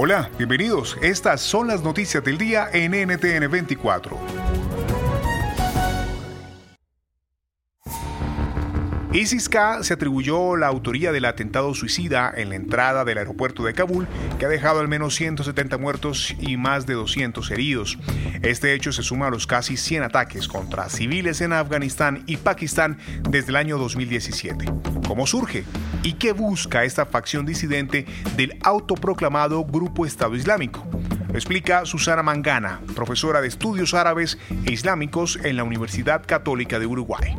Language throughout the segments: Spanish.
Hola, bienvenidos. Estas son las noticias del día en NTN 24. ISIS-K se atribuyó la autoría del atentado suicida en la entrada del aeropuerto de Kabul, que ha dejado al menos 170 muertos y más de 200 heridos. Este hecho se suma a los casi 100 ataques contra civiles en Afganistán y Pakistán desde el año 2017. ¿Cómo surge? ¿Y qué busca esta facción disidente del autoproclamado Grupo Estado Islámico? Lo explica Susana Mangana, profesora de estudios árabes e islámicos en la Universidad Católica de Uruguay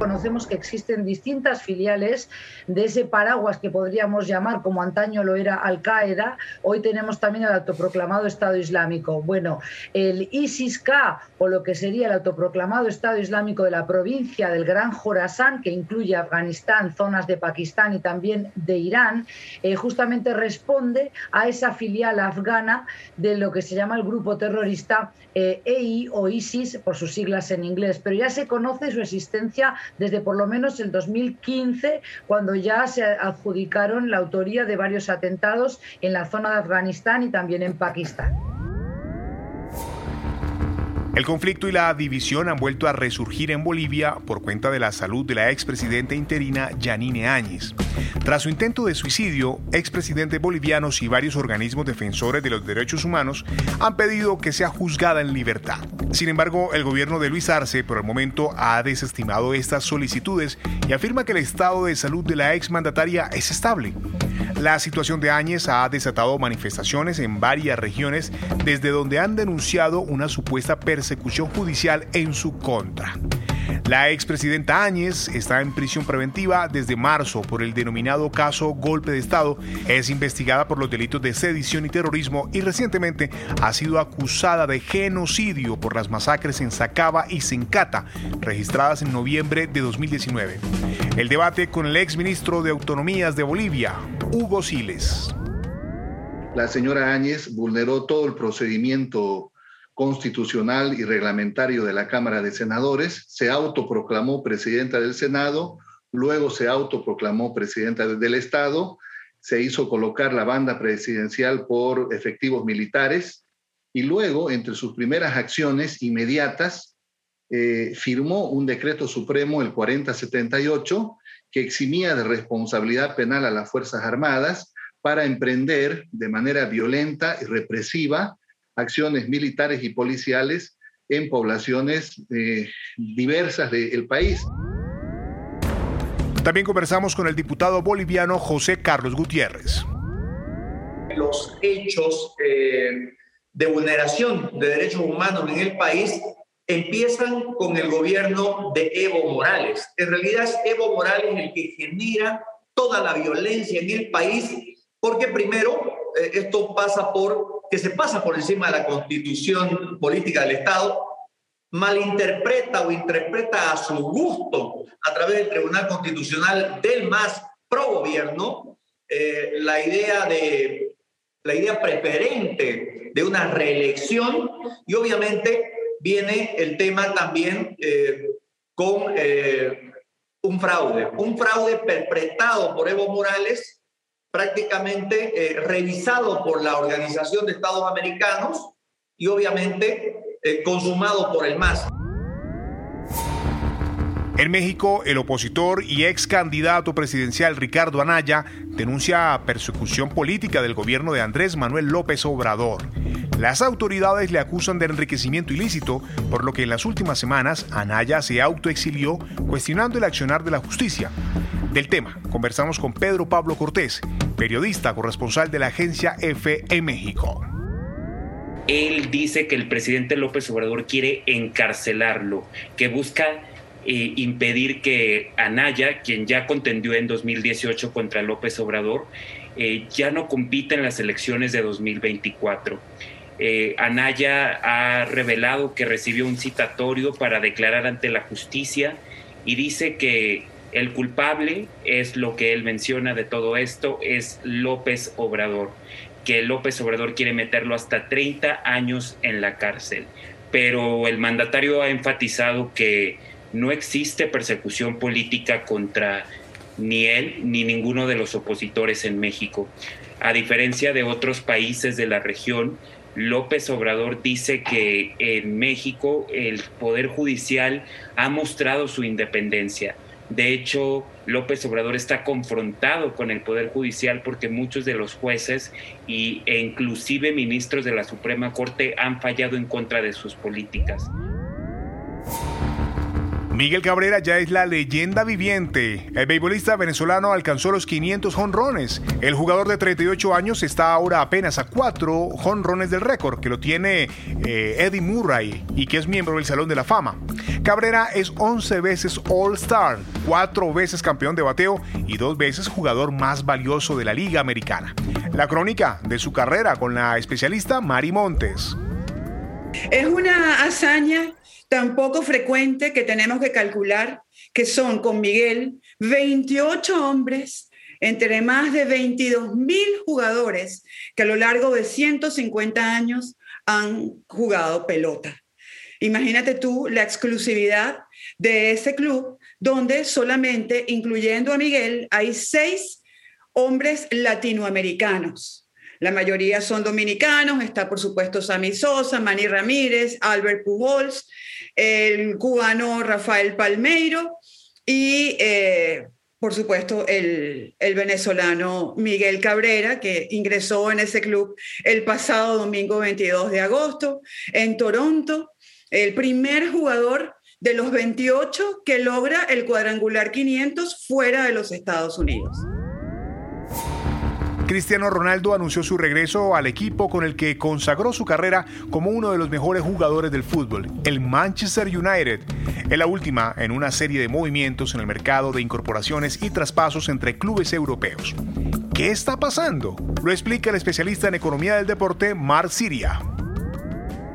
conocemos que existen distintas filiales de ese paraguas que podríamos llamar, como antaño lo era Al-Qaeda, hoy tenemos también el autoproclamado Estado Islámico. Bueno, el ISIS-K o lo que sería el autoproclamado Estado Islámico de la provincia del Gran Jorasán, que incluye Afganistán, zonas de Pakistán y también de Irán, eh, justamente responde a esa filial afgana de lo que se llama el grupo terrorista EI e o ISIS, por sus siglas en inglés, pero ya se conoce su existencia desde por lo menos el 2015, cuando ya se adjudicaron la autoría de varios atentados en la zona de Afganistán y también en Pakistán. El conflicto y la división han vuelto a resurgir en Bolivia por cuenta de la salud de la expresidenta interina Yanine Áñez. Tras su intento de suicidio, expresidentes bolivianos y varios organismos defensores de los derechos humanos han pedido que sea juzgada en libertad. Sin embargo, el gobierno de Luis Arce por el momento ha desestimado estas solicitudes y afirma que el estado de salud de la exmandataria es estable. La situación de Áñez ha desatado manifestaciones en varias regiones desde donde han denunciado una supuesta persecución judicial en su contra. La expresidenta Áñez está en prisión preventiva desde marzo por el denominado caso golpe de Estado. Es investigada por los delitos de sedición y terrorismo y recientemente ha sido acusada de genocidio por las masacres en Sacaba y Sencata, registradas en noviembre de 2019. El debate con el exministro de Autonomías de Bolivia, Hugo Siles. La señora Áñez vulneró todo el procedimiento constitucional y reglamentario de la Cámara de Senadores, se autoproclamó presidenta del Senado, luego se autoproclamó presidenta del Estado, se hizo colocar la banda presidencial por efectivos militares y luego, entre sus primeras acciones inmediatas, eh, firmó un decreto supremo, el 4078, que eximía de responsabilidad penal a las Fuerzas Armadas para emprender de manera violenta y represiva acciones militares y policiales en poblaciones eh, diversas del país. También conversamos con el diputado boliviano José Carlos Gutiérrez. Los hechos eh, de vulneración de derechos humanos en el país empiezan con el gobierno de Evo Morales. En realidad es Evo Morales el que genera toda la violencia en el país, porque primero eh, esto pasa por que se pasa por encima de la constitución política del Estado, malinterpreta o interpreta a su gusto a través del Tribunal Constitucional del más pro gobierno eh, la idea de la idea preferente de una reelección y obviamente viene el tema también eh, con eh, un fraude, un fraude perpetrado por Evo Morales prácticamente eh, revisado por la Organización de Estados Americanos y obviamente eh, consumado por el MAS. En México, el opositor y ex candidato presidencial Ricardo Anaya denuncia persecución política del gobierno de Andrés Manuel López Obrador. Las autoridades le acusan de enriquecimiento ilícito, por lo que en las últimas semanas Anaya se autoexilió cuestionando el accionar de la justicia. Del tema, conversamos con Pedro Pablo Cortés, periodista corresponsal de la agencia EFE en México. Él dice que el presidente López Obrador quiere encarcelarlo, que busca eh, impedir que Anaya, quien ya contendió en 2018 contra López Obrador, eh, ya no compita en las elecciones de 2024. Eh, Anaya ha revelado que recibió un citatorio para declarar ante la justicia y dice que el culpable es lo que él menciona de todo esto, es López Obrador, que López Obrador quiere meterlo hasta 30 años en la cárcel. Pero el mandatario ha enfatizado que no existe persecución política contra ni él ni ninguno de los opositores en México. A diferencia de otros países de la región, López Obrador dice que en México el Poder Judicial ha mostrado su independencia. De hecho, López Obrador está confrontado con el Poder Judicial porque muchos de los jueces y, e inclusive ministros de la Suprema Corte han fallado en contra de sus políticas. Miguel Cabrera ya es la leyenda viviente. El beisbolista venezolano alcanzó los 500 jonrones. El jugador de 38 años está ahora apenas a 4 jonrones del récord, que lo tiene eh, Eddie Murray y que es miembro del Salón de la Fama. Cabrera es 11 veces All-Star, 4 veces campeón de bateo y 2 veces jugador más valioso de la Liga Americana. La crónica de su carrera con la especialista Mari Montes. Es una hazaña tan poco frecuente que tenemos que calcular que son con Miguel 28 hombres entre más de 22 mil jugadores que a lo largo de 150 años han jugado pelota. Imagínate tú la exclusividad de ese club donde solamente, incluyendo a Miguel, hay seis hombres latinoamericanos. La mayoría son dominicanos, está por supuesto Sammy Sosa, Manny Ramírez, Albert Pujols, el cubano Rafael Palmeiro y, eh, por supuesto, el, el, venezolano Miguel Cabrera, que ingresó en ese club el pasado domingo 22 de agosto en Toronto, el primer jugador de los 28 que logra el cuadrangular 500 fuera de los Estados Unidos. Cristiano Ronaldo anunció su regreso al equipo con el que consagró su carrera como uno de los mejores jugadores del fútbol, el Manchester United. En la última en una serie de movimientos en el mercado de incorporaciones y traspasos entre clubes europeos. ¿Qué está pasando? Lo explica el especialista en economía del deporte, Mar Siria.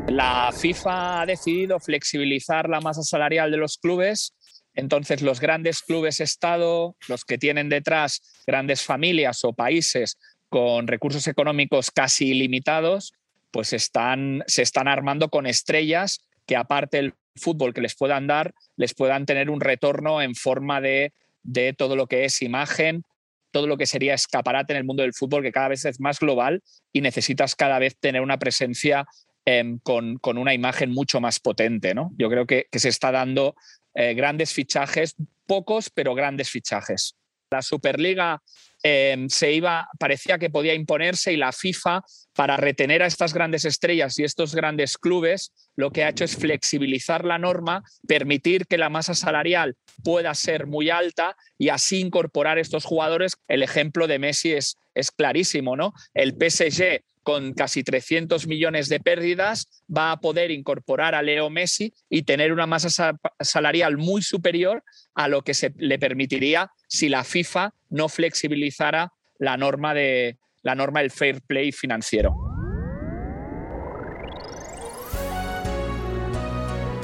La FIFA ha decidido flexibilizar la masa salarial de los clubes entonces, los grandes clubes Estado, los que tienen detrás grandes familias o países con recursos económicos casi ilimitados, pues están, se están armando con estrellas que aparte del fútbol que les puedan dar, les puedan tener un retorno en forma de, de todo lo que es imagen, todo lo que sería escaparate en el mundo del fútbol, que cada vez es más global y necesitas cada vez tener una presencia em, con, con, una imagen mucho más potente. ¿no? Yo creo que, que se está dando eh, grandes fichajes, pocos, pero grandes fichajes. La Superliga em, se iba, parecía que podía imponerse y la FIFA, para retener a estas grandes estrellas y estos grandes clubes, lo que ha hecho es flexibilizar la norma, permitir que la masa salarial pueda ser muy alta y así incorporar estos jugadores. El ejemplo de Messi es, es clarísimo, ¿no? El PSG con casi 300 millones de pérdidas, va a poder incorporar a Leo Messi y tener una masa salarial muy superior a lo que se le permitiría si la FIFA no flexibilizara la norma de la norma del fair play financiero.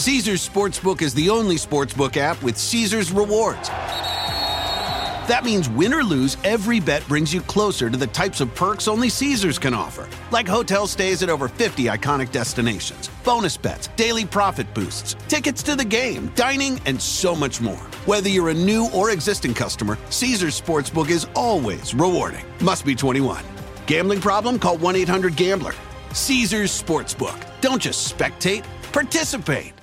Caesars Sportsbook is the only sportsbook app with Caesars rewards. That means win or lose, every bet brings you closer to the types of perks only Caesars can offer, like hotel stays at over 50 iconic destinations, bonus bets, daily profit boosts, tickets to the game, dining, and so much more. Whether you're a new or existing customer, Caesars Sportsbook is always rewarding. Must be 21. Gambling problem? Call 1 800 Gambler. Caesars Sportsbook. Don't just spectate, participate.